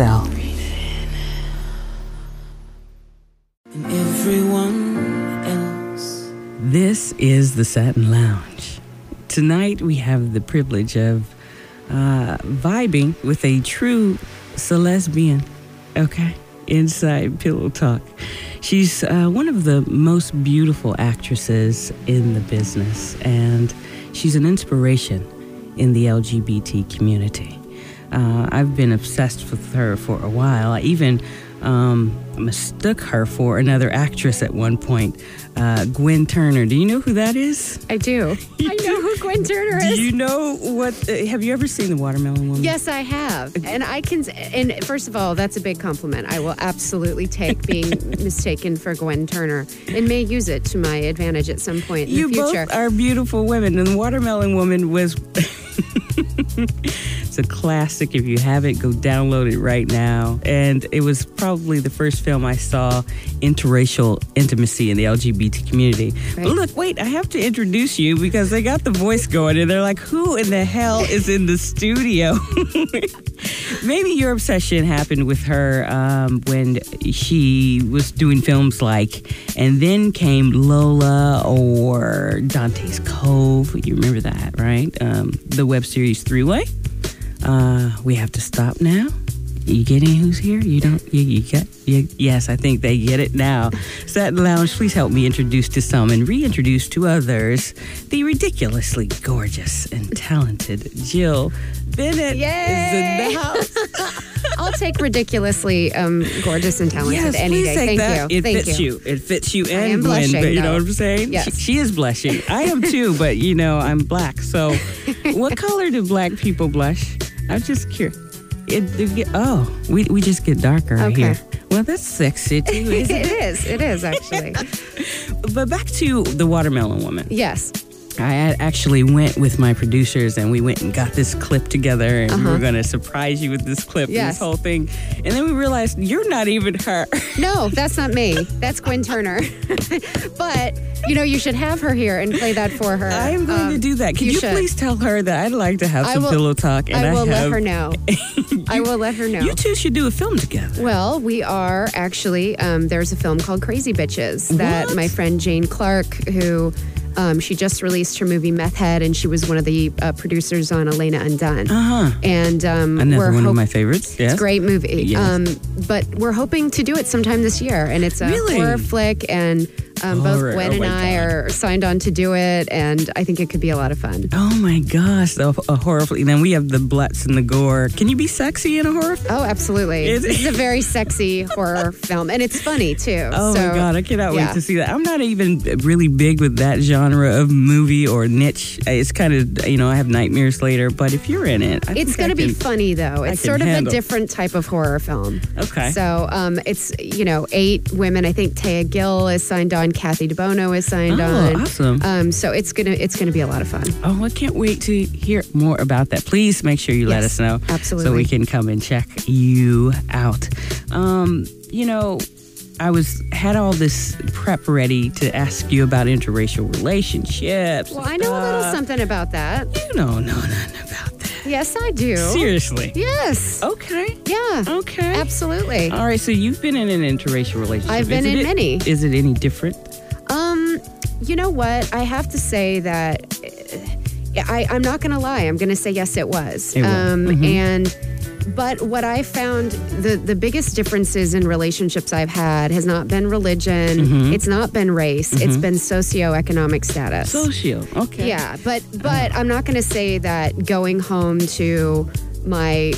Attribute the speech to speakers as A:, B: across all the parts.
A: TSL.
B: and everyone else.
C: This is the Satin Lounge. Tonight we have the privilege of uh, vibing with a true Celesbian, okay, inside Pillow Talk. She's uh, one of the most beautiful actresses in the business, and she's an inspiration in the LGBT community. Uh, I've been obsessed with her for a while. I even um, mistook her for another actress at one point, uh, Gwen Turner. Do you know who that is?
D: I do. I know who Gwen Turner is.
C: Do you know what? Uh, have you ever seen the Watermelon Woman?
D: Yes, I have. And I can, and first of all, that's a big compliment. I will absolutely take being mistaken for Gwen Turner and may use it to my advantage at some point in
C: You
D: the future.
C: both are beautiful women, and the Watermelon Woman was. it's a classic. If you have it, go download it right now. And it was probably the first film I saw interracial intimacy in the LGBT community. But look, wait, I have to introduce you because they got the voice going, and they're like, "Who in the hell is in the studio?" Maybe your obsession happened with her um, when she was doing films like, and then came Lola or Dante's Cove. You remember that, right? Um, the web series Three Way. Uh, we have to stop now. You getting who's here? You don't. You, you get. You, yes, I think they get it now. Satin Lounge, please help me introduce to some and reintroduce to others the ridiculously gorgeous and talented Jill Bennett is in the house.
D: I'll take ridiculously um, gorgeous and talented
C: Yes,
D: any day. Thank
C: that.
D: you.
C: It
D: Thank
C: fits
D: you.
C: you. It fits you
D: I am blushing,
C: but you know what I'm saying?
D: Yes.
C: She, she is blushing. I am too, but you know, I'm black. So what color do black people blush? I'm just curious. It, it oh, we, we just get darker
D: Okay.
C: here. Well, that's sexy too, isn't
D: It
C: it?
D: is. It is actually.
C: But back to the watermelon woman.
D: yes.
C: I actually went with my producers and we went and got this clip together and we
D: Uh-huh.
C: were going to surprise you with this clip and
D: Yes.
C: this whole thing. And then we realized you're not even her.
D: No, that's not me. That's Gwen Turner. but you know, you should have her here and play that for her.
C: I am going to
D: Um,
C: do that. Can you,
D: should.
C: please tell her that I'd like to have
D: I
C: some
D: will-
C: pillow talk? And
D: I will let
C: have,
D: her know. I will let her know.
C: You two should do a film together.
D: Well, we are actually. Um, there's a film called Crazy Bitches that
C: What?
D: my friend Jane Clark, who um, she just released her movie Meth Head, and she was one of the uh, producers on Elena Undone.
C: Uh huh.
D: And um,
C: Another
D: we're
C: one of my favorites. Yes.
D: It's a great movie.
C: Yes.
D: Um, but we're hoping to do it sometime this year, and it's a
C: Really?
D: horror flick, and um, both Gwen
C: Oh
D: and I
C: God.
D: are signed on to do it, and I think it could be a lot of fun.
C: Oh my gosh, the, a horror film. Then we have the bloods and the gore. Can you be sexy in a horror film?
D: Oh, absolutely!
C: Is it?
D: Is a very sexy horror film, and it's funny too.
C: Oh
D: so,
C: my god, I cannot
D: yeah.
C: wait to see that. I'm not even really big with that genre of movie or niche. It's kind of you know I have nightmares later, but if you're in it, I
D: It's going to be funny though. It's sort of
C: handle.
D: a different type of horror film.
C: Okay.
D: So um, it's you know eight women. I think Taya Gill is signed on. Cathy DeBuono is signed
C: Oh,
D: on.
C: awesome.
D: Um, so it's gonna it's gonna be a lot of fun.
C: Oh, I can't wait to hear more about that. Please make sure you let us know. So we can come and check you out. Um, you know, I was had all this prep ready to ask you about interracial relationships.
D: Well, I know a little something about that.
C: You don't know nothing about that.
D: Yes, I do.
C: Seriously.
D: Yes.
C: Okay.
D: Yeah.
C: Okay.
D: Absolutely.
C: All right, so you've been in an interracial relationship.
D: I've been
C: Is
D: in
C: it-
D: many.
C: Is it any different?
D: Um, you know what? I have to say that uh, I, I'm not going to lie. I'm going to say yes, it was.
C: It was.
D: Um,
C: Mhm.
D: And but what I found the the biggest differences in relationships I've had has not been religion.
C: Mm-hmm.
D: It's not been race. It's been socioeconomic status.
C: Socio. Okay.
D: Yeah, but but I'm not going to say that going home to my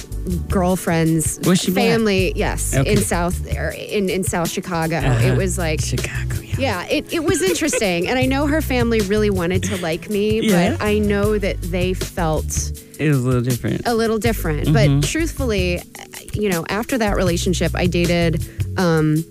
D: girlfriend's
C: Was she black?
D: family, yes,
C: Okay.
D: in South or in in South Chicago.
C: Uh-huh.
D: It was like
C: Chicago. Yeah.
D: yeah, it, it was interesting. and I know her family really wanted to like me,
C: Yeah.
D: but I know that they felt
C: It was a little different.
D: a little different.
C: Mm-hmm.
D: But truthfully, you know, after that relationship, I dated um,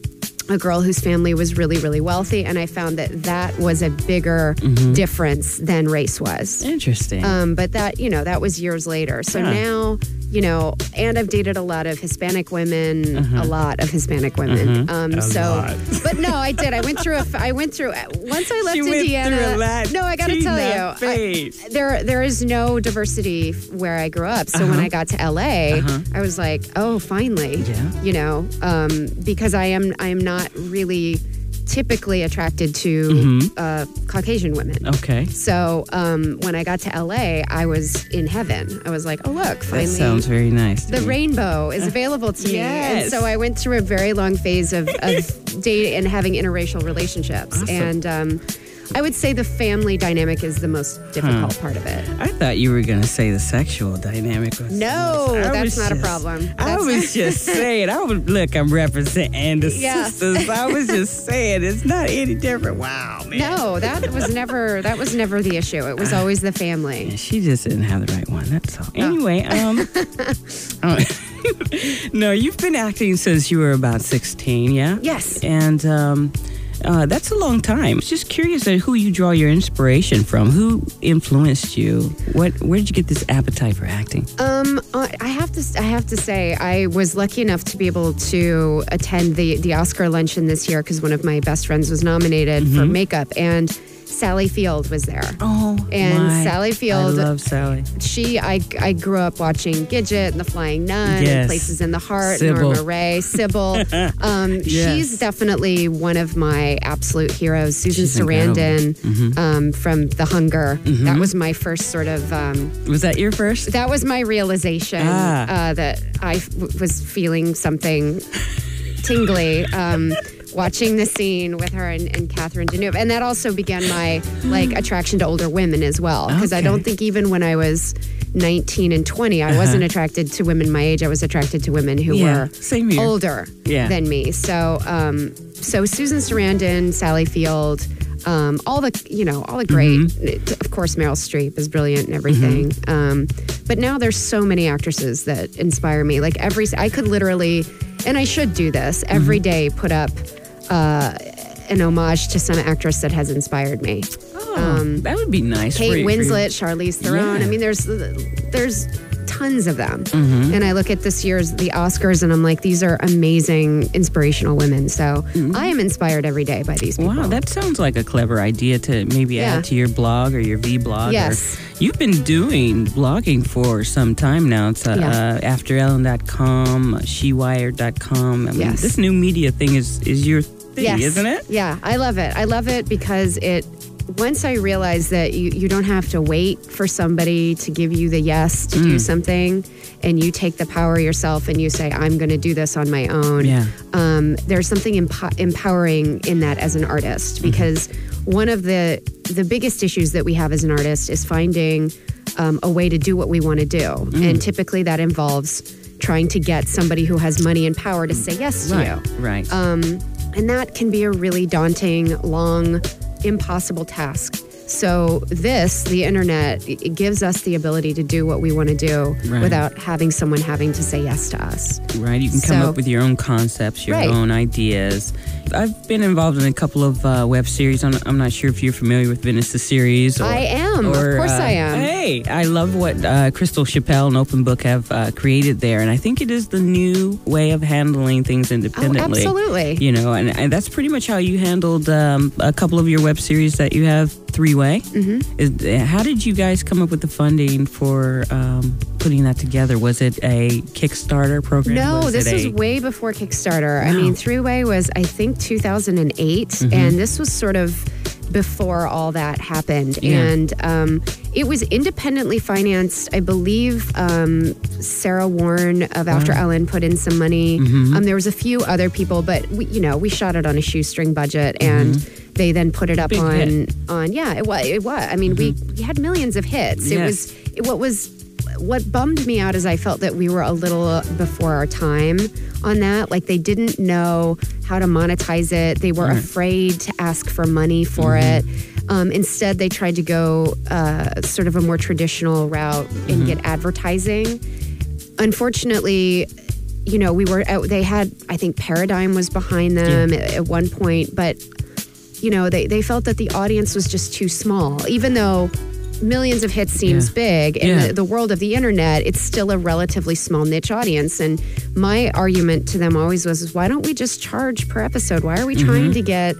D: a girl whose family was really, really wealthy. And I found that that was a bigger
C: Mm-hmm.
D: difference than race was.
C: Interesting.
D: Um, but that, you know, that was years later. So
C: Huh.
D: now, you know, and I've dated a lot of Hispanic women, a lot of Hispanic women. Um,
C: A
D: so, but no, I did. I went through. A, I went through. Once I left Indiana.
C: through a.
D: No, I got to tell you, I- there there is no diversity where I grew up. So when
C: Uh-huh.
D: I got to LA, I was like, oh, finally,
C: Yeah.
D: you know, um, because I am I am not really typically attracted to
C: Mm-hmm.
D: uh, Caucasian women.
C: Okay.
D: So um, when I got to LA, I was in heaven. I was like, oh look, finally.
C: That sounds very nice.
D: the
C: me.
D: rainbow is available to me. And
C: Yes.
D: so I went through a very long phase of, of date and having interracial relationships.
C: Awesome.
D: And um, I would say the family dynamic is the most difficult part of it.
C: I thought you were going to say the sexual dynamic was.
D: No, that's not a
C: just-
D: problem.
C: I was just saying. I was look. I'm representing the
D: Yeah.
C: sisters. I was just saying it's not any different. Wow, man.
D: No, that was never that was never the issue. It was always the family.
C: Yeah, She just didn't have the right one. That's
D: Oh.
C: all. Anyway, um, oh, no, you've been acting since you were about 16, yeah?
D: Yes.
C: And um, uh, that's a long time. Just curious at who you draw your inspiration from. Who influenced you? What? Where did you get this appetite for acting?
D: Um, I have to. I have to say, I was lucky enough to be able to attend the the Oscar luncheon this year because one of my best friends was nominated for makeup, and Sally Field was there.
C: Oh,
D: And
C: my.
D: Sally Field-
C: I love Sally.
D: She, I, I grew up watching Gidget and The Flying Nun,
C: Yes.
D: and Places in the Heart,
C: Sybil.
D: Norma Rae, Sybil. Um,
C: Yes.
D: She's definitely one of my absolute heroes. Susan
C: She's incredible. Mm-hmm.
D: Sarandon um, from The Hunger. That was my first sort of. Um,
C: Was that your first?
D: that was my realization
C: Ah.
D: uh, that I f- was feeling something tingly um, watching the scene with her and, and Catherine Deneuve. And that also began my like attraction to older women as well. Because I
C: Okay. Uh-huh.
D: don't think even when I was 19 and 20, I wasn't attracted to women my age. I was attracted to women who
C: Yeah,
D: were older
C: Yeah.
D: than me. So, um, so Susan Sarandon, Sally Field, um, all the you know all the great.
C: Mm-hmm.
D: Of course, Meryl Streep is brilliant and everything. Um, but now there's so many actresses that inspire me. Like every, I could literally, and I should do this every
C: Mm-hmm.
D: day. Put up uh, an homage to some actress that has inspired me.
C: Oh, that would be nice.
D: Kate
C: for you.
D: Winslet, Charlize Theron.
C: Yeah.
D: I mean, there's there's tons of them.
C: Mm-hmm.
D: And I look at this year's the Oscars, and I'm like, these are amazing, inspirational women. So I am inspired every day by these people.
C: Mm-hmm. Wow, that sounds like a clever idea to maybe
D: Yeah.
C: add to your blog or your V blog.
D: Yes.
C: You've been doing blogging for some time now. It's uh,
D: Yeah.
C: uh, AfterEllen.com, SheWired.com. I mean,
D: Yes.
C: this new media thing is, is your thing,
D: yes.
C: isn't it?
D: Yeah, I love it. I love it because it. Once I realized that you, you don't have to wait for somebody to give you the yes to
C: Mm.
D: do something, and you take the power yourself and you say, I'm going to do this on my own.
C: Yeah.
D: um, there's something empo- empowering in that as an artist
C: Mm-hmm.
D: because one of the the biggest issues that we have as an artist is finding um, a way to do what we want to do,
C: Mm.
D: and typically that involves trying to get somebody who has money and power to say yes to
C: Right,
D: you.
C: right.
D: Um, and that can be a really daunting, long, impossible task. So this, the internet, it gives us the ability to do what we want to do
C: Right.
D: without having someone having to say yes to us.
C: right. You can come
D: so-
C: up with your own concepts, your
D: Right.
C: own ideas. I've been involved in a couple of uh, web series. I'm, I'm not sure if you're familiar with Venice the series. Or,
D: I am. Of course
C: uh,
D: I am.
C: Hey, I love what uh, Crystal Chappell and Open Book have uh, created there, and I think it is the new way of handling things independently.
D: Oh, absolutely.
C: You know, and, and that's pretty much how you handled um, a couple of your web series that you have three way. Mm-hmm. Uh, how did you guys come up with the funding for um, putting that together? Was it a Kickstarter program?
D: No,
C: was
D: this was
C: a,
D: way before Kickstarter. I mean, Three Way was, I think, 2008,
C: Mm-hmm.
D: and this was sort of before all that happened.
C: Yeah.
D: And um, it was independently financed. I believe um, Sarah Warn of After Ellen put in some money.
C: Mm-hmm.
D: Um, there was a few other people, but we, you know, we shot it on a shoestring budget, and they then put it up
C: Mm-hmm. Big
D: on
C: hit. Mm-hmm.
D: on. Yeah, it was. It was. I mean, we, we had millions of hits. It was. It, what was what bummed me out is I felt that we were a little before our time on that. Like they didn't know how to monetize it. They were
C: Right.
D: afraid to ask for money for it. Um, instead, they tried to go uh, sort of a more traditional route and get advertising. Unfortunately, you know, we were out, they had I think Paradigm was behind them at, at one point, but you know they they felt that the audience was just too small, even though millions of hits seems
C: Yeah.
D: big, in
C: Yeah.
D: the, the world of the internet, it's still a relatively small niche audience. And my argument to them always was, why don't we just charge per episode? Why are we trying to get?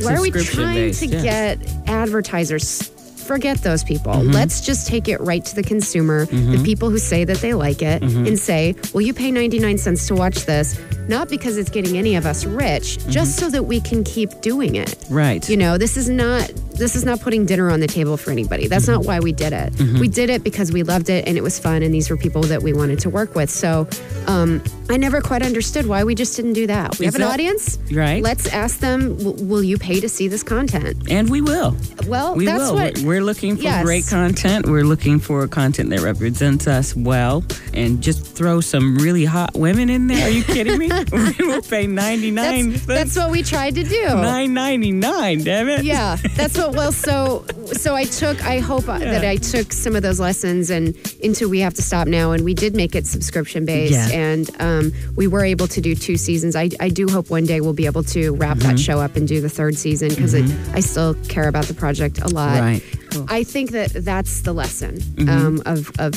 D: Why are we trying
C: Subscription-based,
D: to
C: yeah.
D: get advertisers? Forget those people.
C: Mm-hmm.
D: Let's just take it right to the consumer, the people who say that they like it,
C: Mm-hmm.
D: and say, "Will you pay ninety nine cents to watch this?" Not because it's getting any of us rich,
C: Mm-hmm.
D: just so that we can keep doing it.
C: Right.
D: You know, this is not this is not putting dinner on the table for anybody. That's
C: Mm-hmm.
D: not why we did it. We did it because we loved it and it was fun and these were people that we wanted to work with. So um, I never quite understood why we just didn't do that. We
C: Is
D: have an
C: that-
D: audience.
C: Right.
D: Let's ask them, "W- will you pay to see this content?
C: and we will.
D: Well,
C: We
D: that's
C: will.
D: what
C: We're, we're looking for
D: Yes.
C: great content. We're looking for content that represents us well, and just throw some really hot women in there. Are you kidding me? we will pay ninety nine.
D: that's, that's what we tried to do.
C: nine ninety nine. Damn it.
D: yeah that's what well so so i took i hope uh that i took some of those lessons and into we have to stop now and we did make it subscription based
C: Yeah.
D: and um, we were able to do two seasons I, I do hope one day we'll be able to wrap that
C: Mm-hmm.
D: show up and do the third season because I still care about the project a lot
C: Right. Cool.
D: i think that that's the lesson
C: Mm-hmm.
D: um, of of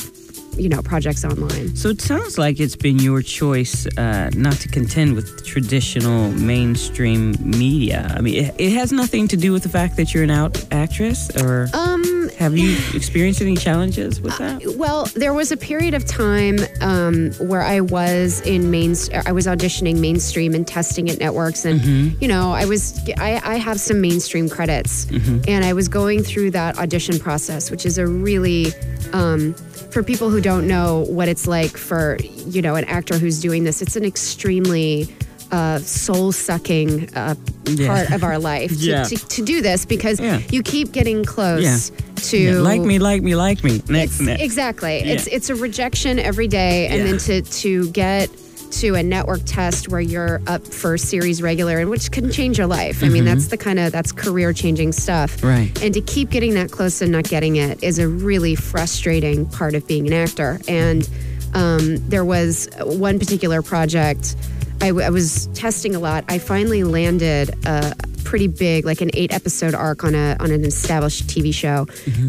D: you know projects online
C: So it sounds like it's been your choice uh, not to contend with traditional mainstream media. I mean, it, it has nothing to do with the fact that you're an out actress, or
D: um
C: have you experienced any challenges with that?
D: Well, there was a period of time um, where I was in main. I was auditioning mainstream and testing at networks, and
C: Mm-hmm.
D: you know, I was. I, I have some mainstream credits,
C: Mm-hmm.
D: and I was going through that audition process, which is a really. Um, for people who don't know what it's like for you know an actor who's doing this, it's an extremely uh, soul sucking uh,
C: Yeah.
D: part of our life to,
C: Yeah.
D: to, to do this because
C: Yeah.
D: you keep getting close to
C: like me, like me, like me. Next,
D: it's,
C: next.
D: Exactly. It's it's a rejection every day, and then to to get to a network test where you're up for series regular, and which can change your life. I mean, that's the kind of that's career changing stuff.
C: Mm-hmm. Right.
D: And to keep getting that close and not getting it is a really frustrating part of being an actor. And um, there was one particular project. I, w- I was testing a lot. I finally landed a pretty big, like an eight episode arc on a on an established TV show,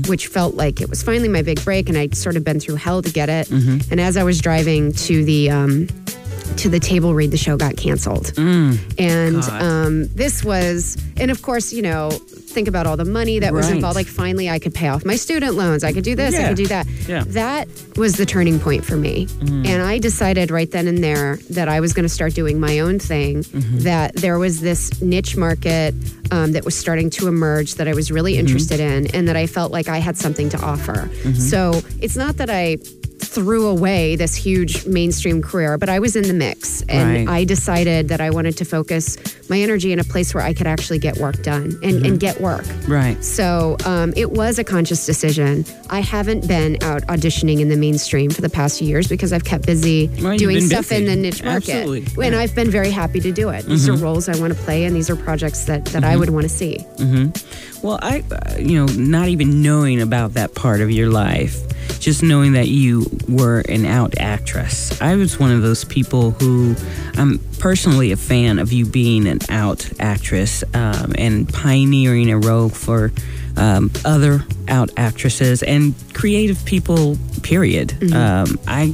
D: which felt like it was finally my big break. And I'd sort of been through hell to get it. And as I was driving to the um, to the table read, the show got canceled. Mm.
C: and
D: um, this was, and of course, you know, think about all the money that was involved. Like, finally, I could pay off my student loans. I could do this. I could do that.
C: Yeah.
D: That was the turning point for me. Mm. And I decided right then and there that I was going to start doing my own thing, mm-hmm. that there was this niche market um, that was starting to emerge that I was really mm-hmm. interested in, and that I felt like I had something to offer. Mm-hmm. So it's not that I threw away this huge mainstream career, but I was in the mix. And
C: Right.
D: I decided that I wanted to focus my energy in a place where I could actually get work done and, and get work.
C: Right.
D: So um, it was a conscious decision. I haven't been out auditioning in the mainstream for the past few years because I've kept busy
C: Well,
D: doing stuff
C: busy.
D: in the niche market.
C: Absolutely.
D: And
C: Yeah. Mm-hmm.
D: I've been very happy to do it. These are roles I want to play, and these are projects that, that I would want to see.
C: Well, I, you know, not even knowing about that part of your life, just knowing that you were an out actress. I was one of those people who I'm personally a fan of you being an out actress um, and pioneering a role for um, other out actresses and creative people, period. Um, I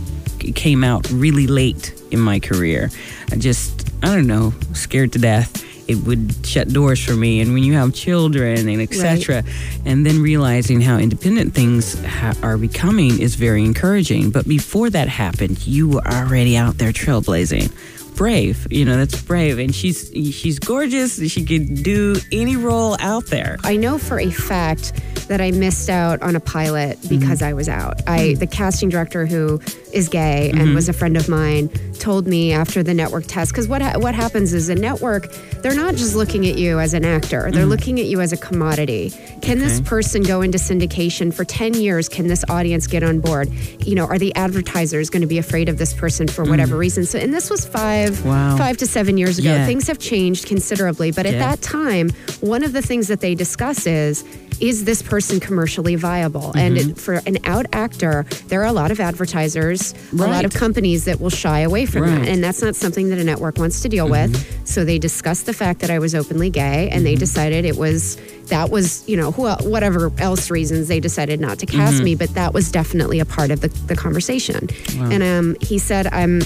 C: came out really late in my career. I just, I don't know, scared to death. It would shut doors for me. And when you have children and etc., and then realizing how independent things ha- are becoming is very encouraging. But before that happened, you were already out there trailblazing. Brave, you know that's brave, and she's she's gorgeous. She could do any role out there.
D: I know for a fact that I missed out on a pilot mm-hmm. because I was out. I mm-hmm. the casting director who is gay and mm-hmm. was a friend of mine told me after the network test because what ha- what happens is a network they're not just looking at you as an actor. They're looking at you as a commodity. Can this person go into syndication for 10 years? Can this audience get on board? You know are the advertisers going to be afraid of this person for whatever reason? So and this was five
C: Wow.
D: five to seven years ago
C: Yeah.
D: things have changed considerably but at
C: Yeah.
D: that time one of the things that they discuss is is this person commercially viable and
C: Mm-hmm.
D: it- for an out actor there are a lot of advertisers a lot of companies that will shy away from
C: Right.
D: that. And that's not something that a network wants to deal with. So they discussed the fact that I was openly gay and they decided it was that was, you know, who, whatever else reasons they decided not to cast me, but that was definitely a part of the, the conversation. And um, he said, I'm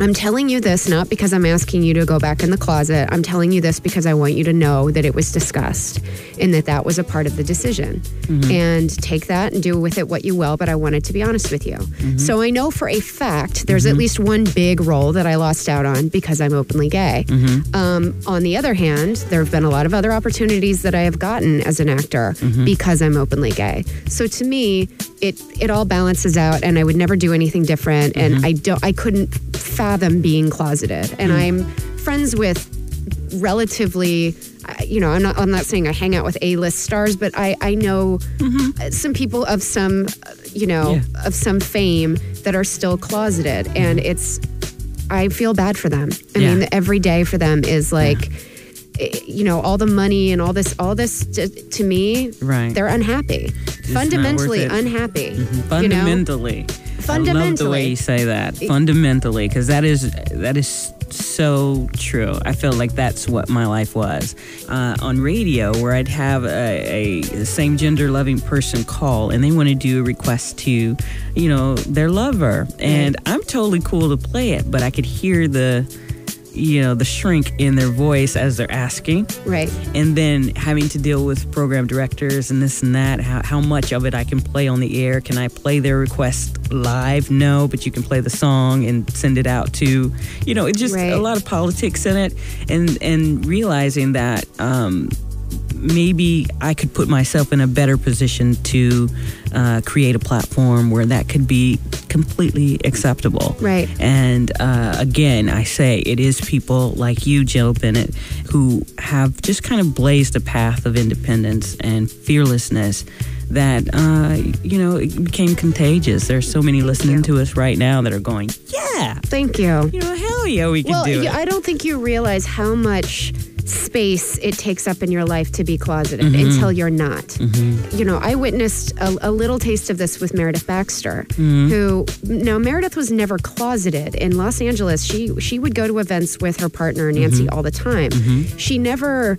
D: I'm telling you this not because I'm asking you to go back in the closet. I'm telling you this because I want you to know that it was discussed and that that was a part of the decision. Mm-hmm. And take that and do with it what you will, but I wanted to be honest with you. Mm-hmm. So I know for a fact there's at mm-hmm. least one big role that I lost out on because I'm openly gay. Um, on the other hand, there have been a lot of other opportunities that I have gotten as an actor because I'm openly gay. So to me, it it all balances out, and I would never do anything different. And I don't, I couldn't fathom being closeted. And I'm friends with relatively. You know, I'm not. I'm not saying I hang out with A-list stars, but I I know uh, some people of some, uh, you know,
C: Yeah.
D: of some fame that are still closeted, and it's. I feel bad for them. I
C: Yeah.
D: mean, every day for them is like, eh, you know, all the money and all this, all this to, to me,
C: Right.
D: they're unhappy,
C: worth
D: fundamentally
C: it. Mm-hmm.
D: unhappy. You know,
C: fundamentally. I love the way you say that. Fundamentally, because that is that is so true. I feel like that's what my life was uh, on radio, where I'd have a, a same gender loving person call, and they want to do a request to, you know, their lover, and I'm totally cool to play it, but I could hear the, you know, the shrink in their voice as they're asking
D: right?
C: and then having to deal with program directors and this and that how, how much of it i can play on the air can i play their request live no but you can play the song and send it out to you know it's just
D: Right.
C: a lot of politics in it and and realizing that um maybe I could put myself in a better position to uh, create a platform where that could be completely acceptable.
D: Right.
C: And uh, again, I say it is people like you, Jill Bennett, who have just kind of blazed a path of independence and fearlessness that, uh, you know, it became contagious. There's so many listening
D: you.
C: to us right now that are going, yeah,
D: Thank you.
C: you know, hell yeah, we can
D: Well,
C: do it.
D: I don't think you realize how much space it takes up in your life to be closeted
C: Mm-hmm.
D: until you're not. You know, I witnessed a, a little taste of this with Meredith Baxter,
C: Mm-hmm.
D: who now Meredith was never closeted in Los Angeles. She she would go to events with her partner Nancy
C: Mm-hmm.
D: all the time. She never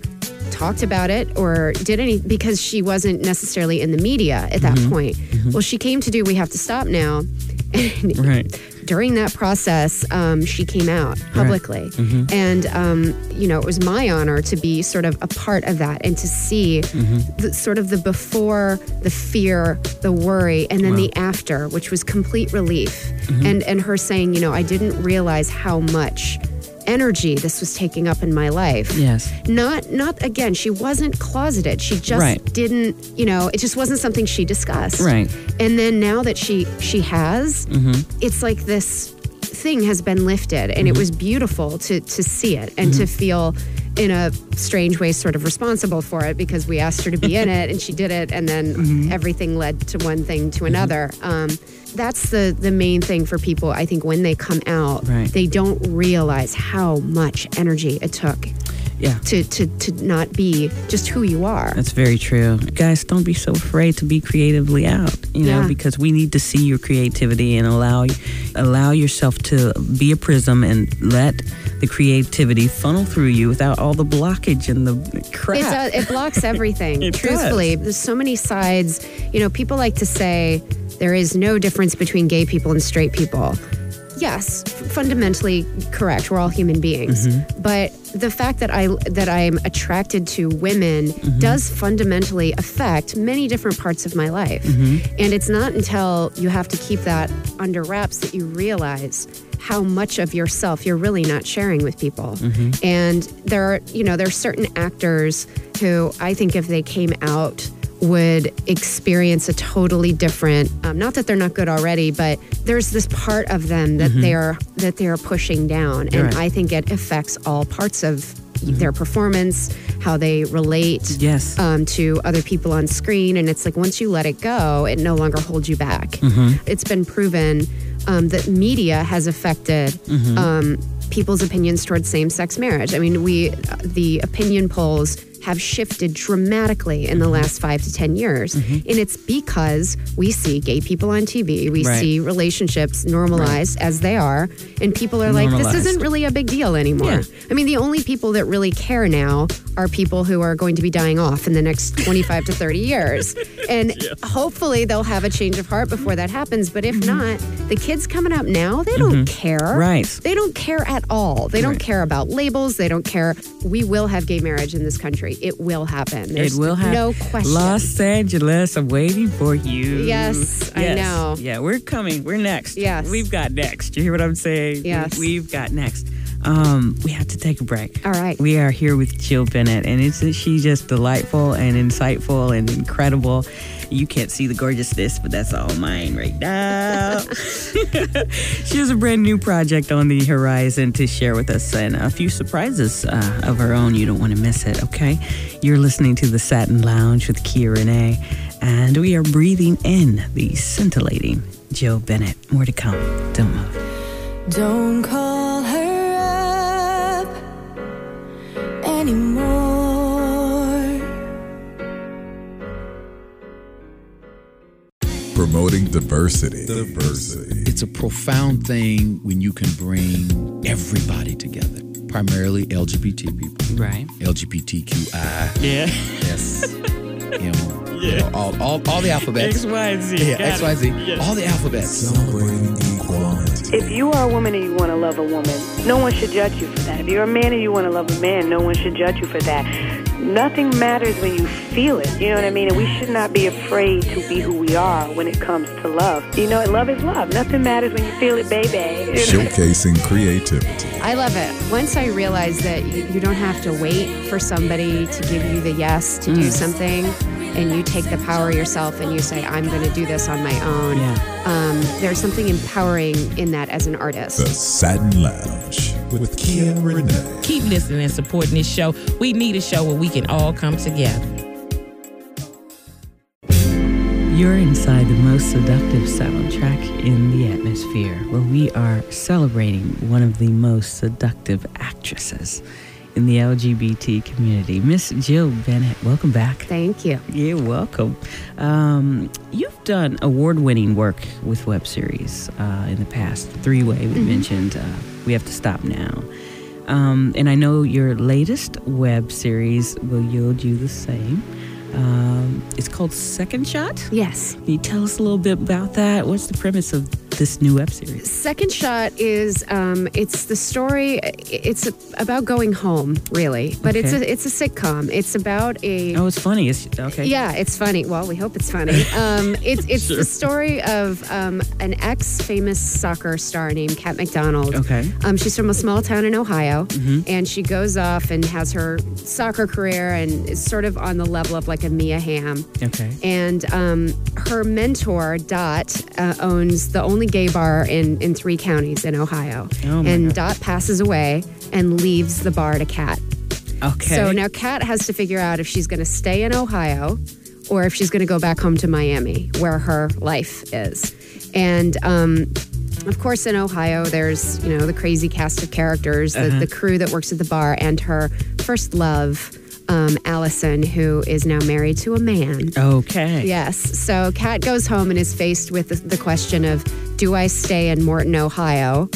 D: talked about it or did any because she wasn't necessarily in the media at
C: Mm-hmm.
D: that point. Well, she came to do We Have to Stop Now. And
C: Right.
D: During that process, um, she came out publicly.
C: Mm-hmm.
D: And, um, you know, it was my honor to be sort of a part of that and to see
C: Mm-hmm.
D: the, sort of the before, the fear, the worry, and then the after, which was complete relief.
C: Mm-hmm.
D: And, and her saying, you know, I didn't realize how much energy this was taking up in my life
C: Yes.
D: not not again she wasn't closeted she just
C: Right.
D: didn't you know it just wasn't something she discussed
C: Right.
D: and then now that she she has
C: Mm-hmm.
D: it's like this thing has been lifted and it was beautiful to to see it and to feel in a strange way sort of responsible for it because we asked her to be in it and she did it and then everything led to one thing to another. Um, that's the the main thing for people i think when they come out
C: Right.
D: they don't realize how much energy it took
C: Yeah.
D: to, to, to not be just who you are.
C: That's very true. Guys, don't be so afraid to be creatively out, you know,
D: Yeah.
C: because we need to see your creativity and allow allow yourself to be a prism and let the creativity funnel through you without all the blockage and the crap.
D: Uh, it, does, it blocks everything.
C: It
D: Truthfully, there's so many sides. You know, people like to say there is no difference between gay people and straight people. Yes, fundamentally correct. We're all human beings.
C: Mm-hmm.
D: But the fact that I that I'm attracted to women
C: Mm-hmm.
D: does fundamentally affect many different parts of my life.
C: Mm-hmm.
D: And it's not until you have to keep that under wraps that you realize how much of yourself you're really not sharing with people.
C: Mm-hmm.
D: And there are, you know, there are certain actors who I think if they came out would experience a totally different um, not that they're not good already but there's this part of them that they're that they're pushing down and
C: Mm-hmm. Right.
D: i think it affects all parts of their performance how they relate
C: Yes.
D: um, to other people on screen. And it's like once you let it go, it no longer holds you back.
C: Mm-hmm.
D: It's been proven um, that media has affected
C: Mm-hmm.
D: um, people's opinions towards same sex marriage. I mean, we, the opinion polls have shifted dramatically in the last five to 10 years. And it's because we see gay people on TV, we
C: Right.
D: see relationships normalized as they are, and people are like, this isn't really a big deal anymore.
C: Yeah.
D: I mean, the only people that really care now are people who are going to be dying off in the next 25 to 30 years. And hopefully they'll have a change of heart before that happens. But if not, the kids coming up now, they don't care.
C: Mm-hmm. Right.
D: They don't care at all. They don't care about labels. They don't care. We will have gay marriage in this country. It will happen. There's
C: it will happen.
D: no question.
C: Los Angeles. I'm waiting for you.
D: Yes, I know.
C: Yeah, we're coming. We're next.
D: Yes.
C: we've got next. You hear what I'm saying?
D: Yes.
C: we, have got next. Um, we have to take a break.
D: All right.
C: We are here with Jill Bennett, and it's she's just delightful and insightful and incredible. You can't see the gorgeousness, but that's all mine right now. she has a brand new project on the horizon to share with us and a few surprises uh, of her own. You don't want to miss it, okay? You're listening to the Satin Lounge with Kia Renee, and we are breathing in the scintillating Jill Bennett. More to come. Don't move.
B: Don't call
A: Promoting diversity. Diversity.
E: It's a profound thing when you can bring everybody together, primarily LGBT people,
C: Right.
E: LGBTQI,
C: Yeah.
E: S, M, you know, all, all, all the alphabets.
C: X, Y, and Z.
E: Yeah,
C: Got
E: X,
C: it.
E: Y, Z,
C: Yeah.
E: all the alphabets.
A: Celebrating equality.
F: If you are a woman and you want to love a woman, no one should judge you for that. If you're a man and you want to love a man, no one should judge you for that. Nothing matters when you feel it. You know what I mean? And we should not be afraid to be who we are when it comes to love. You know, love is love. Nothing matters when you feel it, baby.
A: Showcasing creativity.
D: I love it. Once I realized that you, you don't have to wait for somebody to give you the yes to
C: Mm.
D: do something, and you take the power yourself and you say, I'm going to do this on my own.
C: Yeah.
D: Um, there's something empowering in that as an artist.
A: The Satin Lounge with Kia Renee.
G: Keep listening and supporting this show. We need a show where we can all come together.
C: You're inside the most seductive soundtrack in the atmosphere, where we are celebrating one of the most seductive actresses in the LGBT community, Miss Jill Bennett. Welcome back.
D: Thank you.
C: You're welcome. Um, you've done award-winning work with web series uh, in the past. Three Way we mentioned. Uh, we have to stop now. Um, and I know your latest web series will yield you the same. Um, it's called Second Shot.
D: Yes.
C: Can you tell us a little bit about that? What's the premise of this new web series?
D: Second Shot is um, it's the story. It's about going home, really, but it's a it's a sitcom. It's about a
C: Oh, it's funny. It's okay.
D: Yeah, it's funny. Well, we hope it's funny. Um, it's it's the story of um, an ex famous soccer star named Kat McDonald.
C: Okay. Mm-hmm.
D: Um, she's from a small town in Ohio, and she goes off and has her soccer career and is sort of on the level of like a Mia Hamm.
C: Okay.
D: And um, her mentor, Dot, uh, owns the only gay bar in, in three counties in Ohio.
C: Oh, my
D: and
C: God.
D: Dot passes away and leaves the bar to Kat.
C: Okay.
D: So now Kat has to figure out if she's going to stay in Ohio or if she's going to go back home to Miami, where her life is. And um, of course, in Ohio, there's you know the crazy cast of characters, the, the crew that works at the bar, and her first love, um, Allison, who is now married to a man.
C: Okay.
D: Yes. So Kat goes home and is faced with the, the question of, do I stay in Morton, Ohio?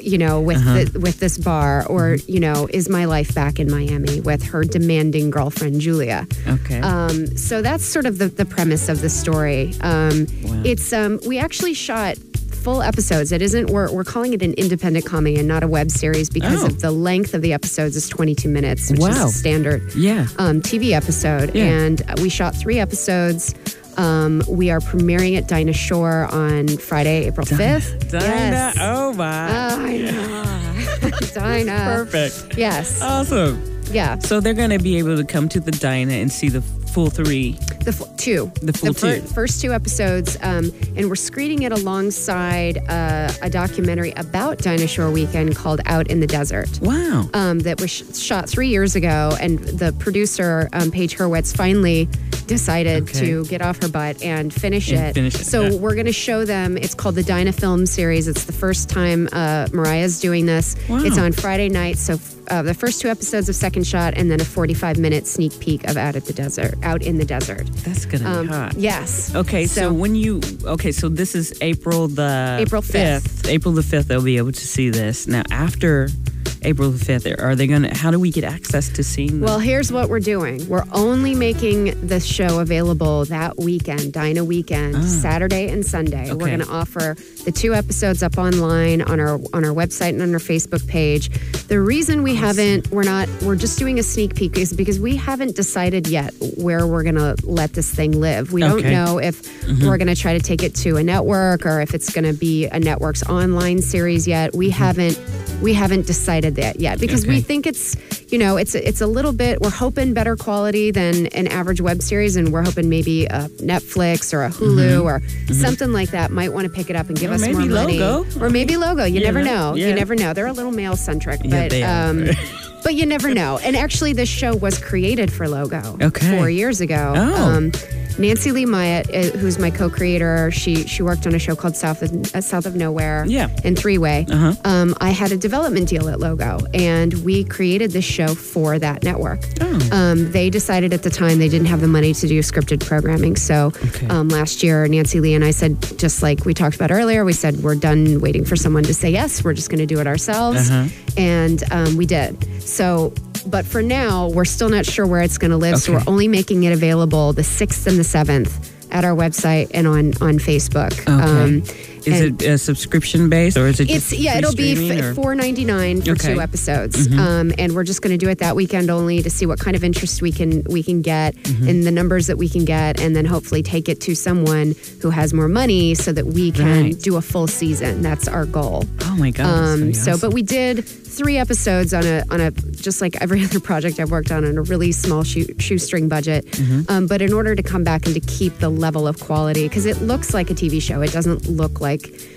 D: You know, with the, with this bar, or you know, is my life back in Miami with her demanding girlfriend Julia?
C: Okay.
D: Um, so that's sort of the, the premise of the story. Um,
C: Wow.
D: It's um, we actually shot full episodes. It isn't we're, we're calling it an independent comedy and not a web series because
C: Oh.
D: of the length of the episodes is 22 minutes, which is
C: Wow.
D: a standard
C: yeah.
D: um, TV episode,
C: Yeah.
D: and we shot three episodes. Um, we are premiering at Dinah Shore on Friday, April fifth.
C: Dinah.
D: Yes.
C: Oh my.
D: Oh, I know. Dinah.
C: Perfect.
D: Yes.
C: Awesome.
D: yeah.
C: So they're going to be able to come to the diner and see the full three.
D: The two.
C: The full
D: fir-
C: two.
D: first two episodes, um, and we're screening it alongside uh, a documentary about Dinah Shore Weekend called Out in the Desert.
C: Wow.
D: um, that was sh- shot three years ago, and the producer um, Paige Hurwitz finally decided
C: Okay.
D: to get off her butt and finish
C: And
D: it.
C: finish it,
D: so
C: yeah.
D: we're going to show them. It's called the Dinah Film Series. It's the first time uh, Mariah's doing this.
C: Wow.
D: It's on Friday night. So uh, the first two episodes of Second Shot, and then a 45 minute sneak peek of Out at the Desert, Out in the Desert.
C: That's gonna
D: Um,
C: be hot.
D: Yes.
C: Okay, so, when you okay, so this is April the
D: April 5th.
C: April the fifth, they'll be able to see this. Now, after April the fifth, are they gonna? How do we get access to seeing?
D: Well, here's what we're doing. We're only making the show available that weekend, Dinah weekend, Saturday and Sunday. We're
C: Ah.
D: Going to offer the two episodes up online on our on our website and on our Facebook page. The reason we haven't, we're not, we're just doing a sneak peek is because we haven't decided yet where we're going to let this thing live. We don't know if we're going to try to take it to a network or if it's going to be a network's online series yet. We haven't we haven't decided that yet because we think it's you know it's it's a little bit we're hoping better quality than an average web series and we're hoping maybe a Netflix or a Hulu or something like that might want to pick it up and give
C: Or
D: us more money.
C: Logo.
D: or maybe logo. You
C: You
D: never
C: know, yeah.
D: you never know. They're a little male centric
C: Yeah,
D: but um but you never know. And actually this show was created for logo
C: Okay.
D: four years ago.
C: Oh.
D: um Nancylee Myatt, uh, who's my co-creator, she she worked on a show called South of, uh, South of Nowhere,
C: Yeah.
D: and Three Way.
C: Uh-huh.
D: Um, I had a development deal at Logo, and we created this show for that network.
C: Oh.
D: Um, they decided at the time they didn't have the money to do scripted programming. So
C: Okay.
D: um, last year, Nancy Lee and I said, just like we talked about earlier, we said we're done waiting for someone to say yes. We're just going to do it ourselves,
C: Uh-huh.
D: and um, we did. So. But for now, we're still not sure where it's going to live. So we're only making it available the 6th and the 7th at our website and on, on Facebook. Um,
C: Okay. Is
D: and-
C: it a subscription based or is it
D: it's
C: just
D: yeah, it'll be f- four ninety nine for
C: Okay.
D: two episodes, um, and we're just going to do it that weekend only to see what kind of interest we can we can get and the numbers that we can get, and then hopefully take it to someone who has more money so that we can
C: Right.
D: do a full season. That's our goal.
C: Oh my god!
D: Um, so,
C: awesome.
D: but we did three episodes on a on a just like every other project I've worked on on a really small shoe, shoestring budget.
C: Mm-hmm.
D: Um, but in order to come back and to keep the level of quality, because it looks like a TV show, it doesn't look like.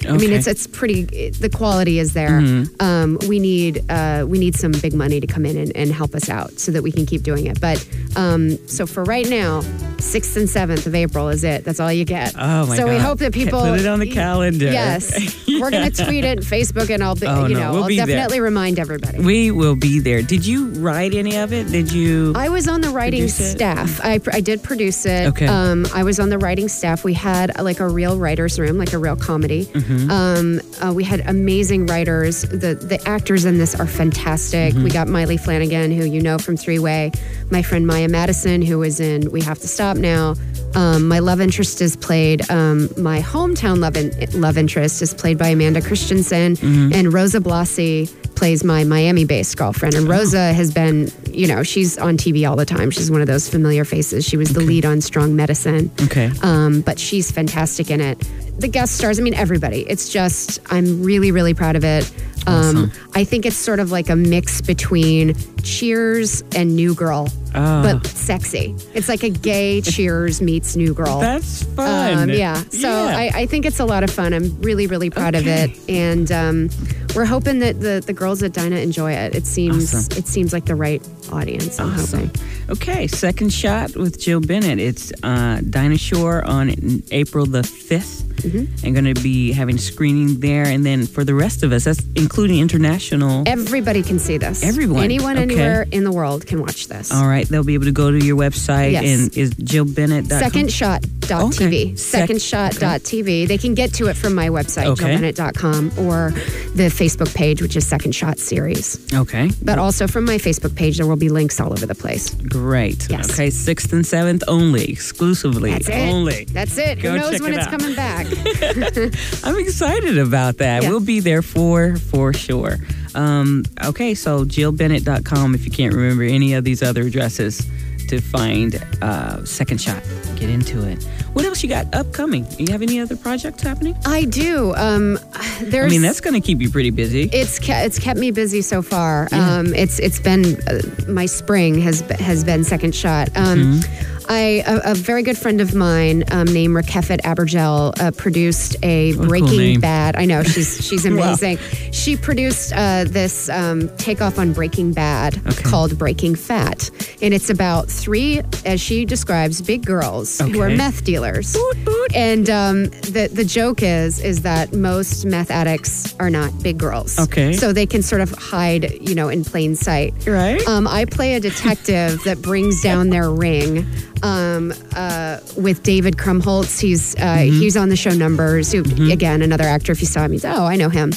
D: I mean, it's it's pretty. It, the quality is there.
C: Mm-hmm.
D: Um, we need uh, we need some big money to come in and, and help us out so that we can keep doing it. But um, so for right now, sixth and seventh of April is it. That's all you get.
C: Oh, my god.
D: so we hope that people
C: Put it on the calendar.
D: Yes, we're gonna tweet it, Facebook, and I'll be,
C: Oh,
D: you
C: no, we'll
D: I'll
C: be there.
D: definitely remind everybody.
C: we will be there. Did you write any of it? Did you?
D: I was on the writing staff. I, I did produce it.
C: Okay.
D: Um, I was on the writing staff. We had like a real writer's room, like a real comedy.
C: Mm-hmm.
D: Um, uh, we had amazing writers. The the actors in this are fantastic.
C: Mm-hmm.
D: We got Maile Flanagan, who you know from Three Way. My friend Maya Madison, who was in We Have to Stop Now. Um, my love interest is played. Um, my hometown love in, love interest is played by Amanda Christensen,
C: Mm-hmm.
D: and Rosa Blasi plays my Miami-based girlfriend. And Rosa has been, you know, she's on TV all the time. She's one of those familiar faces. She was the lead on Strong Medicine.
C: Okay.
D: Um, but she's fantastic in it. The guest stars, I mean, everybody. It's just, I'm really, really proud of it. Um, I think it's sort of like a mix between Cheers and New Girl,
C: Oh.
D: but sexy. It's like a gay Cheers meets New Girl.
C: That's fun.
D: Um, yeah. So
C: Yeah.
D: I, I think it's a lot of fun. I'm really, really proud of it, and um, we're hoping that the, the girls at Dinah enjoy it. It seems
C: Awesome.
D: it seems like the right audience. I'm
C: Awesome.
D: hoping.
C: Okay, second shot with Jill Bennett. It's uh, Dinah Shore on April the 5th.
D: Mm-hmm.
C: And going to be having screening there. And then for the rest of us, that's including international.
D: Everybody can see this.
C: Everyone.
D: anyone,
C: Okay.
D: anywhere in the world can watch this.
C: All right, they'll be able to go to your website
D: Yes.
C: and is Jill Bennett.
D: Secondshot.tv.
C: Okay. Sec-
D: Secondshot.tv. They can get to it from my website,
C: Okay.
D: jillbennett.com, or the Facebook page, which is Second Shot Series.
C: Okay,
D: But also from my Facebook page, there will be links all over the place.
C: great.
D: Yes.
C: Okay, sixth and seventh only, exclusively.
D: That's it.
C: Only.
D: That's it.
C: Go
D: Who knows when
C: it
D: it's
C: out.
D: coming back?
C: I'm excited about that.
D: Yeah.
C: We'll be there for for sure. Um, okay, so jillbennett.com if you can't remember any of these other addresses to find uh, Second Shot. Get into it. What else you got upcoming? You have any other projects happening?
D: I do. Um, there's.
C: I mean, that's going to keep you pretty busy.
D: It's ke- it's kept me busy so far. Um, it's it's been uh, my spring has has been second shot. Um, I a, a very good friend of mine um, named Rakefet Abergel uh, produced a
C: cool
D: Breaking
C: name.
D: Bad. I know she's she's
C: Wow.
D: amazing. She produced uh, this um, takeoff on Breaking Bad
C: Okay.
D: called Breaking Fat, and it's about three, as she describes, big girls who are meth dealers. Boot, boot. And um, the the joke is is that most meth addicts are not big girls.
C: Okay.
D: So they can sort of hide, you know, in plain sight.
C: Right.
D: Um, I play a detective that brings down their ring um, uh, with David Krumholtz. He's uh,
C: Mm-hmm.
D: he's on the show Numbers. Who again, another actor. If you saw him, he's oh, I know him.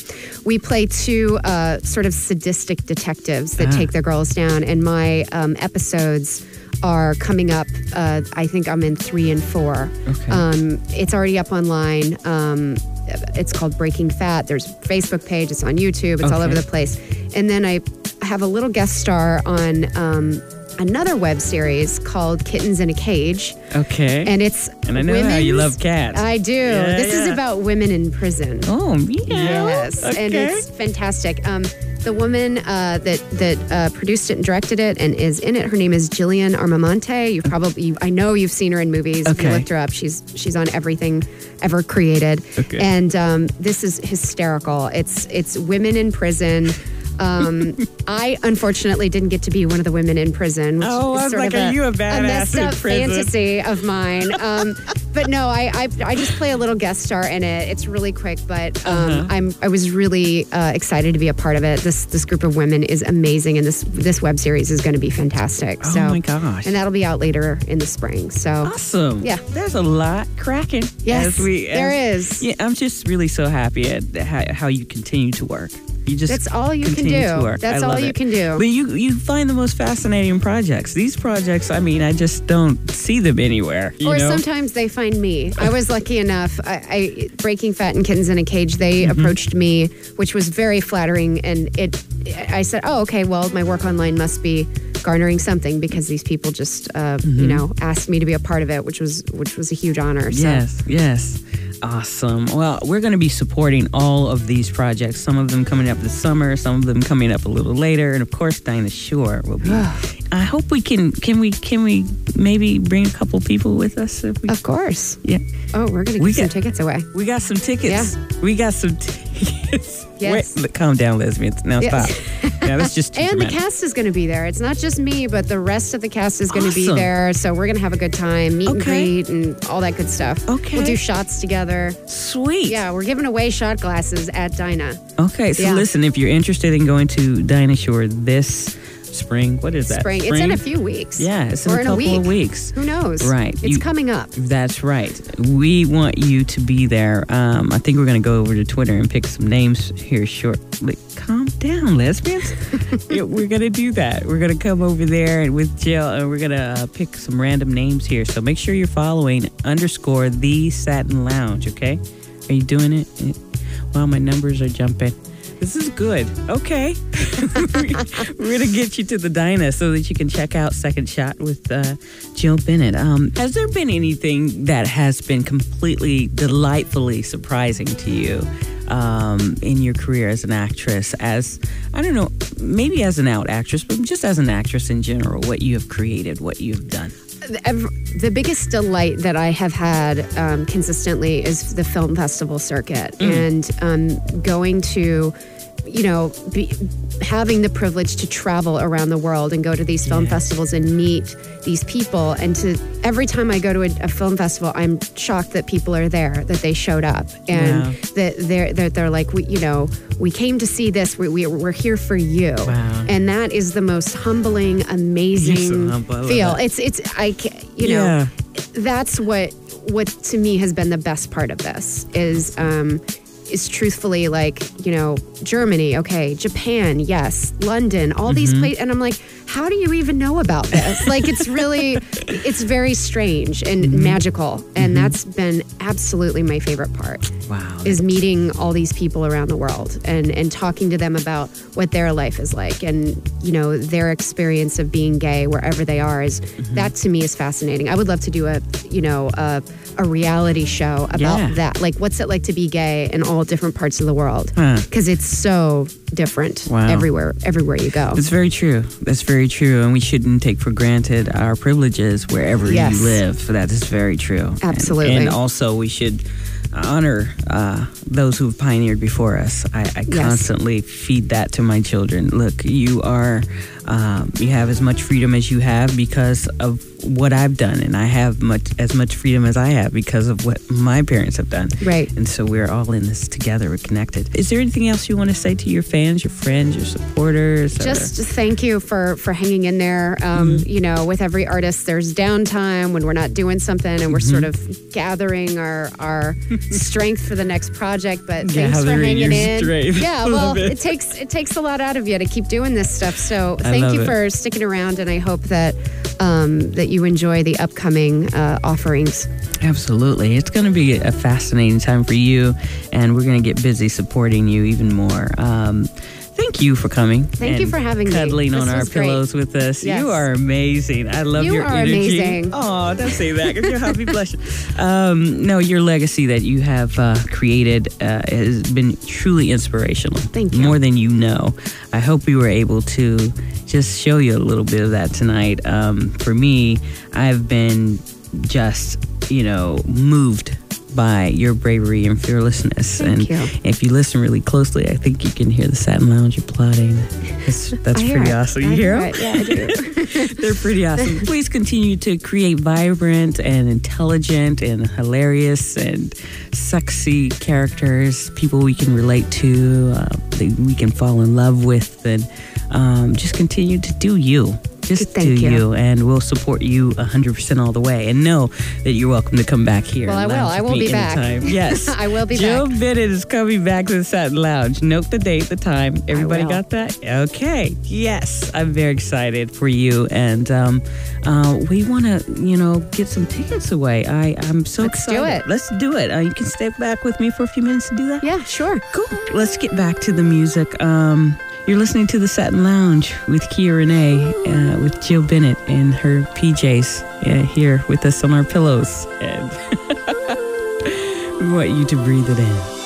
D: We play two uh, sort of sadistic detectives that
C: Ah.
D: take their girls down, and my um, episodes are coming up. Uh, I think I'm in three and four.
C: Okay.
D: Um, it's already up online. Um, it's called Breaking Fat. There's a Facebook page. It's on YouTube. It's all over the place. And then I have a little guest star on um, another web series called Kittens in a Cage,
C: Okay.
D: and it's
C: And I know how you love cats.
D: I do.
C: Yeah,
D: this is about women in prison.
C: oh, yeah.
D: Yes, and it's fantastic. Um, the woman uh, that that uh, produced it and directed it and is in it, her name is Jillian Armenante. You probably, you, I know you've seen her in movies. If you
C: Okay.
D: looked her up, she's she's on everything ever created.
C: Okay.
D: And um, this is hysterical. It's it's women in prison. Um, I unfortunately didn't get to be one of the women in prison. Which
C: Oh, I
D: is
C: was
D: sort
C: like,
D: of
C: are you a badass
D: messed up
C: prison?
D: fantasy of mine. Um, but no, I, I I just play a little guest star in it. It's really quick, but um,
C: Uh-huh.
D: I'm I was really uh, excited to be a part of it. This this group of women is amazing, and this this web series is going to be fantastic.
C: Oh
D: so,
C: my gosh.
D: And that'll be out later in the spring. So
C: Awesome.
D: Yeah.
C: There's a lot cracking.
D: Yes,
C: as we, as-
D: is.
C: Yeah, I'm just really so happy at how, how you continue to work. You just
D: That's all you can do.
C: work.
D: That's all you
C: it.
D: can do.
C: But you you find the most fascinating projects. These projects, I mean, I just don't see them anywhere.
D: Or
C: know?
D: sometimes they find me. I was lucky enough. I, I Breaking Fat and Kittens in a Cage. They
C: Mm-hmm.
D: approached me, which was very flattering, and it. I said, "Oh, okay. Well, my work online must be garnering something because these people just, uh,
C: Mm-hmm.
D: you know, asked me to be a part of it, which was which was a huge honor." So.
C: Yes, yes. Awesome. Well, we're going to be supporting all of these projects. Some of them coming up this summer, some of them coming up a little later, and of course, Dinah Shore will be. I hope we can. Can we? Can we maybe bring a couple people with us? If we,
D: Of course.
C: yeah.
D: Oh, we're gonna give
C: We
D: some
C: get-
D: tickets away.
C: We got some tickets. We got some tickets.
D: Yes.
C: Wait, calm down, lesbians. Now
D: Yes.
C: stop. yeah, that's just too
D: And the cast is going to be there. It's not just me, but the rest of the cast is going to be there. So we're going to have a good time, meet and greet, and all that good stuff.
C: Okay.
D: We'll do shots together.
C: Sweet.
D: Yeah, we're giving away shot glasses at Dinah.
C: Okay, so
D: Yeah.
C: listen, if you're interested in going to Dinah Shore this spring, what is that?
D: Spring. It's in a few weeks.
C: Yeah, it's in
D: or
C: a
D: in
C: couple
D: a week.
C: of weeks.
D: Who knows?
C: Right.
D: It's
C: You-
D: coming up.
C: That's right. We want you to be there. Um, I think we're going to go over to Twitter and pick some names here shortly. Calm down, lesbians. Yeah, we're going to do that. We're going to come over there and with Jill, and we're going to uh, pick some random names here. So make sure you're following underscore the Satin Lounge. Okay, are you doing it? Wow, my numbers are jumping. This is good. Okay. We're going to get you to the Dinah so that you can check out Second Shot with uh, Jill Bennett. Um, has there been anything that has been completely delightfully surprising to you um, in your career as an actress? As, I don't know, maybe as an out actress, but just as an actress in general, what you have created, what you've done?
D: The biggest delight that I have had um, consistently is the film festival circuit and um, going to, you know, be, having the privilege to travel around the world and go to these film festivals and meet these people. And to every time I go to a, a film festival, I'm shocked that people are there, that they showed up, and
C: Wow.
D: that they're, they're they're like, we, you know, we came to see this. We, we we're here for you,
C: Wow.
D: and that is the most humbling, amazing
C: humble.
D: Feel.
C: that.
D: It's it's I you know
C: Yeah.
D: that's what what to me has been the best part of this is um is truthfully like you know Germany okay Japan yes London all these
C: Mm-hmm.
D: places and I'm like how do you even know about this like it's really it's very strange and
C: Mm-hmm.
D: magical and that's been absolutely my favorite part
C: Wow.
D: is meeting all these people around the world and and talking to them about what their life is like and you know their experience of being gay wherever they are is
C: Mm-hmm.
D: that to me is fascinating. I would love to do a you know a, a reality show about
C: Yeah.
D: that. Like what's it like to be gay in all different parts of the world?
C: Huh.
D: Because it's so different
C: Wow.
D: everywhere everywhere you go.
C: That's very true. That's very true. And we shouldn't take for granted our privileges wherever
D: Yes.
C: you live. That is very true. And-
D: Absolutely.
C: And, also, we should honor uh, those who've pioneered before us. I, I
D: Yes.
C: constantly feed that to my children. Look, you are, um, you have as much freedom as you have because of what I've done, and I have much as much freedom as I have because of what my parents have done.
D: Right.
C: And so we're all in this together. We're connected. Is there anything else you want to say to your fans, your friends, your supporters? or-
D: just to thank you for for hanging in there. Um,
C: Mm-hmm.
D: You know, with every artist, there's downtime when we're not doing something, and we're sort of
C: Mm-hmm.
D: gathering our our strength for the next project. But thanks for hanging in.
C: strength.
D: Yeah, well,
C: it.
D: it. takes it takes a lot out of you to keep doing this stuff. So
C: I
D: thank you
C: it.
D: for sticking around, and I hope that um, that you enjoy the upcoming uh, offerings.
C: Absolutely. It's going to be a fascinating time for you, and we're going to get busy supporting you even more. Um, thank you for coming.
D: Thank you for having me.
C: Cuddling on our
D: was great.
C: pillows with us.
D: Yes.
C: You are amazing. I love
D: You
C: your
D: are
C: energy.
D: amazing.
C: Oh, don't say that because have me blushing. Um, no, your legacy that you have uh, created uh, has been truly inspirational.
D: Thank you.
C: More than you know. I hope we were able to just show you a little bit of that tonight. Um, for me, I've been just, you know, moved by your bravery and fearlessness.
D: Thank
C: and
D: you.
C: if you listen really closely, I think you can hear the satin lounge applauding. That's, that's pretty awesome. You hear
D: hear. Yeah, I do.
C: They're pretty awesome. Please continue to create vibrant and intelligent and hilarious and sexy characters, people we can relate to, uh, that we can fall in love with, and um, just continue to do you. Just
D: Thank
C: do
D: you.
C: you. and we'll support you 100% all the way. And know that you're welcome to come back here.
D: Well, I will. I will be back.
C: anytime. Yes.
D: I will be
C: Jill
D: back.
C: Bennett is coming back to the Satin Lounge. Note the date, the time. Everybody got that? Okay. Yes. I'm very excited for you. And um, uh, we want to, you know, get some tickets away. I, I'm so
D: Let's do
C: excited.
D: it.
C: Let's do it. Uh, you can stay back with me for a few minutes to do that?
D: Yeah, sure.
C: Cool. Let's get back to the music. Um, you're listening to the Satin Lounge with Kia Renee, uh, with Jill Bennett in her PJs uh, here with us on our pillows. And we want you to breathe it in.